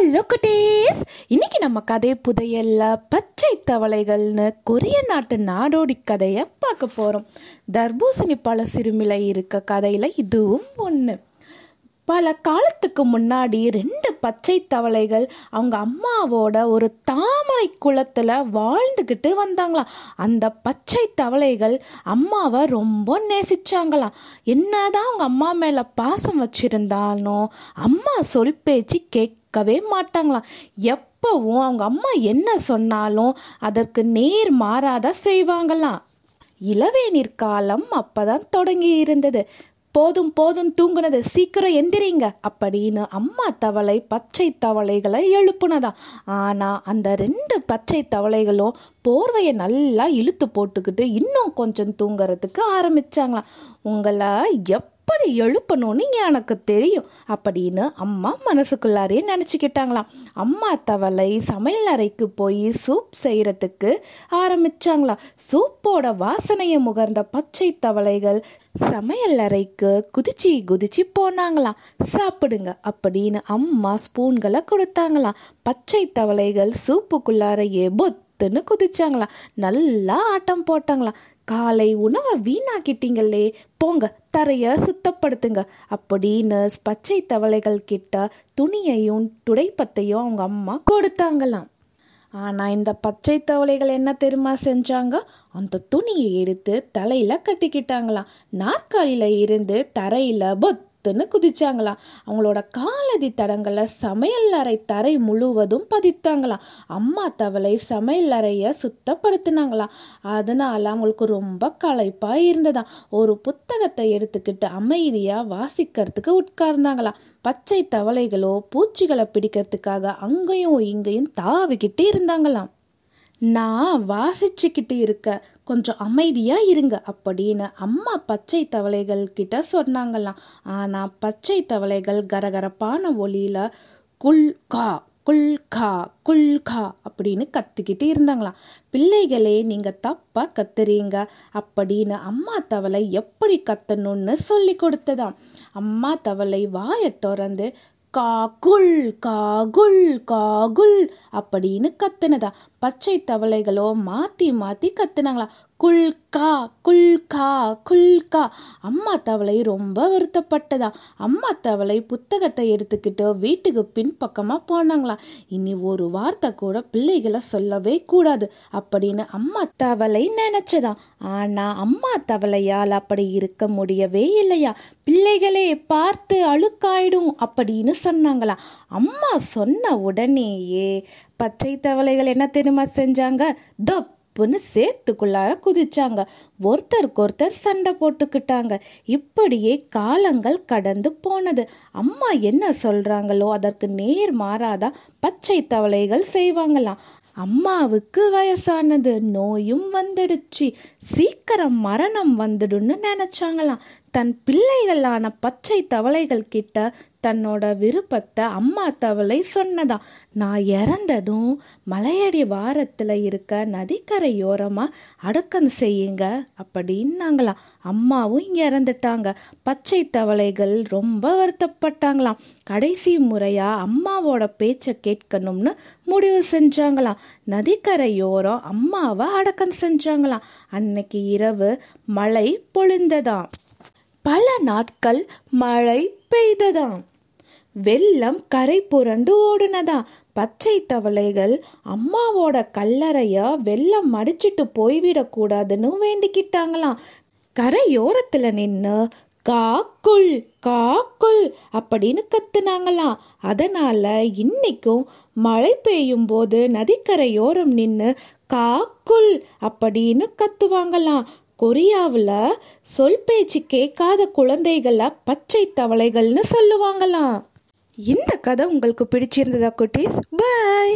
Hello குட்டீஸ் இன்னைக்கு நம்ம கதை புதையல்ல பச்சை தவளைகள்னு கொரிய நாட்டு நாடோடி கதையை பார்க்க போகிறோம் தர்பூசணி பழ சிறுமில இருக்க கதையில் இதுவும் ஒன்று பல காலத்துக்கு முன்னாடி ரெண்டு பச்சை தவளைகள் அவங்க அம்மாவோட ஒரு தாமரை குளத்தில் வாழ்ந்துக்கிட்டு வந்தாங்களாம். அந்த பச்சை தவளைகள் அம்மாவை ரொம்ப நேசிச்சாங்களாம். என்னதான் அவங்க அம்மா மேலே பாசம் வச்சிருந்தாலும் அம்மா சொல் பேச்சு கேட்கவே மாட்டாங்களாம். எப்பவும் அவங்க அம்மா என்ன சொன்னாலும் அதற்கு நேர் மாறாத செய்வாங்களாம். இளவேநீர் காலம் அப்பதான் தொடங்கி இருந்தது. போதும் போதும் தூங்குனது. சீக்கிரம் எந்திரிங்க. அப்படின்னு அம்மா தவளை பச்சை தவளைகளை எழுப்புனதா. ஆனா அந்த ரெண்டு பச்சை தவளைகளும் போர்வையை நல்லா இழுத்து போட்டுக்கிட்டு இன்னும் கொஞ்சம் தூங்குறதுக்கு ஆரம்பிச்சாங்களாம். உங்களை எப்படி எழுப்பணும்னு எனக்கு தெரியும். அப்படின்னு அம்மா மனசுக்குள்ளாரே நினச்சிக்கிட்டாங்களாம். அம்மா தவளை சமையல் அறைக்கு போய் சூப் செய்கிறதுக்கு ஆரம்பித்தாங்களாம் சூப்போட வாசனையை முகர்ந்த பச்சை தவளைகள் சமையல் அறைக்கு குதிச்சு குதிச்சு போனாங்களாம். சாப்பிடுங்க அப்படின்னு அம்மா ஸ்பூன்களை கொடுத்தாங்களாம். பச்சை தவளைகள் சூப்புக்குள்ளாரையே பொத்துன்னு குதிச்சாங்களாம். நல்லா ஆட்டம் போட்டாங்களாம். காலை உணவை வீணாக்கிட்டீங்களே போங்க தரைய சுத்தப்படுத்துங்க. அப்படின்னு பச்சை தவளைகள் கிட்ட துணியையும் துடைப்பத்தையும் அவங்க அம்மா கொடுத்தாங்களாம். ஆனால் இந்த பச்சை தவளைகள் என்ன தெரியுமா செஞ்சாங்க? அந்த துணியை எடுத்து தலையில் கட்டிக்கிட்டாங்களாம். நாற்காலியில் இருந்து தரையில் பொத் பொத்துன்னு குதிச்சாங்களாம். அவங்களோட காலடி தடங்களை சமையல் அறை தரை முழுவதும் பதித்தாங்களாம். அம்மா தவளை சமையல் அறையை சுத்தப்படுத்தினாங்களாம். அதனால அவங்களுக்கு ரொம்ப களைப்பாக இருந்ததாம். ஒரு புத்தகத்தை எடுத்துக்கிட்டு அமைதியாக வாசிக்கிறதுக்கு உட்கார்ந்தாங்களாம். பச்சை தவளைகளோ பூச்சிகளை பிடிக்கிறதுக்காக அங்கேயும் இங்கேயும் தாவிக்கிட்டு இருந்தாங்களாம். நான் வாசிச்சுக்கிட்டு இருக்க கொஞ்சம் அமைதியாக இருங்க அப்படின்னு அம்மா பச்சை தவளைகள் கிட்ட சொன்னாங்களாம். ஆனால் பச்சை தவளைகள் கரகரப்பான ஒளியில் குல்கா குல்கா குல்கா அப்படின்னு கத்திக்கிட்டு இருந்தாங்களாம். பிள்ளைகளே நீங்கள் தப்பாக கத்துறீங்க அப்படின்னு அம்மா தவளை எப்படி கத்தணும்னு சொல்லி கொடுத்ததாம். அம்மா தவளை வாயை திறந்து காகுல் காகுல் காகுல் அப்படின்னு கத்துனதா? பச்சை தவளைகளோ மாத்தி மாத்தி கத்துனாங்களா? குல்கா குல்கா குல்கா. அம்மா தவளை ரொம்ப வருத்தப்பட்டதா. அம்மா தவளை புத்தகத்தை எடுத்துக்கிட்டு வீட்டுக்கு பின்பக்கமாக போனாங்களாம் இனி ஒரு வார்த்தை கூட பிள்ளைகளை சொல்லவே கூடாது அப்படின்னு அம்மா தவளை நினைச்சதாம் ஆனா அம்மா தவளையால் அப்படி இருக்க முடியவே இல்லையா. பிள்ளைகளே பார்த்து அழுக்காயிடும் அப்படின்னு சொன்னாங்களா. அம்மா சொன்ன உடனேயே பச்சை தவளைகள் என்ன தெரியுமா செஞ்சாங்க? தப் தப்புன்னு சேத்துக்குள்ளார குதிச்சாங்க. ஒருத்தருக்கு ஒருத்தர் சண்டை போட்டுக்கிட்டாங்க. இப்படியே காலங்கள் கடந்து போனது. அம்மா என்ன சொல்றாங்களோ அதற்கு நேர் மாறாதான் பச்சை தவளைகள் செய்வாங்களாம். அம்மாவுக்கு வயசானது நோயும் வந்துடுச்சு. சீக்கிரம் மரணம் வந்துடுன்னு நினைச்சாங்களாம். தன் பிள்ளைகளான பச்சை தவளைகள் கிட்ட தன்னோட விருப்பத்தை அம்மா தவளை சொன்னதா? நான் இறந்ததும் மலையடி வாரத்தில் இருக்க நதிக்கரையோரமாக அடக்கம் செய்யுங்க அப்படின்னாங்களாம். அம்மாவும் இங்கே இறந்துட்டாங்க. பச்சை தவளைகள் ரொம்ப வருத்தப்பட்டாங்களாம். கடைசி முறையாக அம்மாவோட பேச்சை கேட்கணும்னு முடிவு செஞ்சாங்களாம். நதிக்கரையோரம் அம்மாவை அடக்கம் செஞ்சாங்களாம். அன்னைக்கு இரவு மழை பொழிந்ததாம். பல நாட்கள் மழை பெய்ததாம். வெள்ளம் கரை புரண்டு ஓடுனதா? பச்சை தவளைகள் அம்மாவோட கல்லறைய வெள்ளம் அடிச்சிட்டு போய்விடக்கூடாதுன்னு வேண்டிக்கிட்டாங்களாம். கரையோரத்துல நின்று காக்குள் காக்குள் அப்படின்னு கத்துனாங்களாம். அதனால இன்னைக்கும் மழை பெய்யும் போது நதிக்கரையோரம் நின்று காக்குள் அப்படின்னு கத்துவாங்களாம். கொரியாவில் சொல் பேச்சு கேட்காத குழந்தைகளை பச்சை தவளைகள்னு சொல்லுவாங்களாம். இந்த கதை உங்களுக்கு பிடிச்சிருந்ததா குட்டீஸ்? பாய்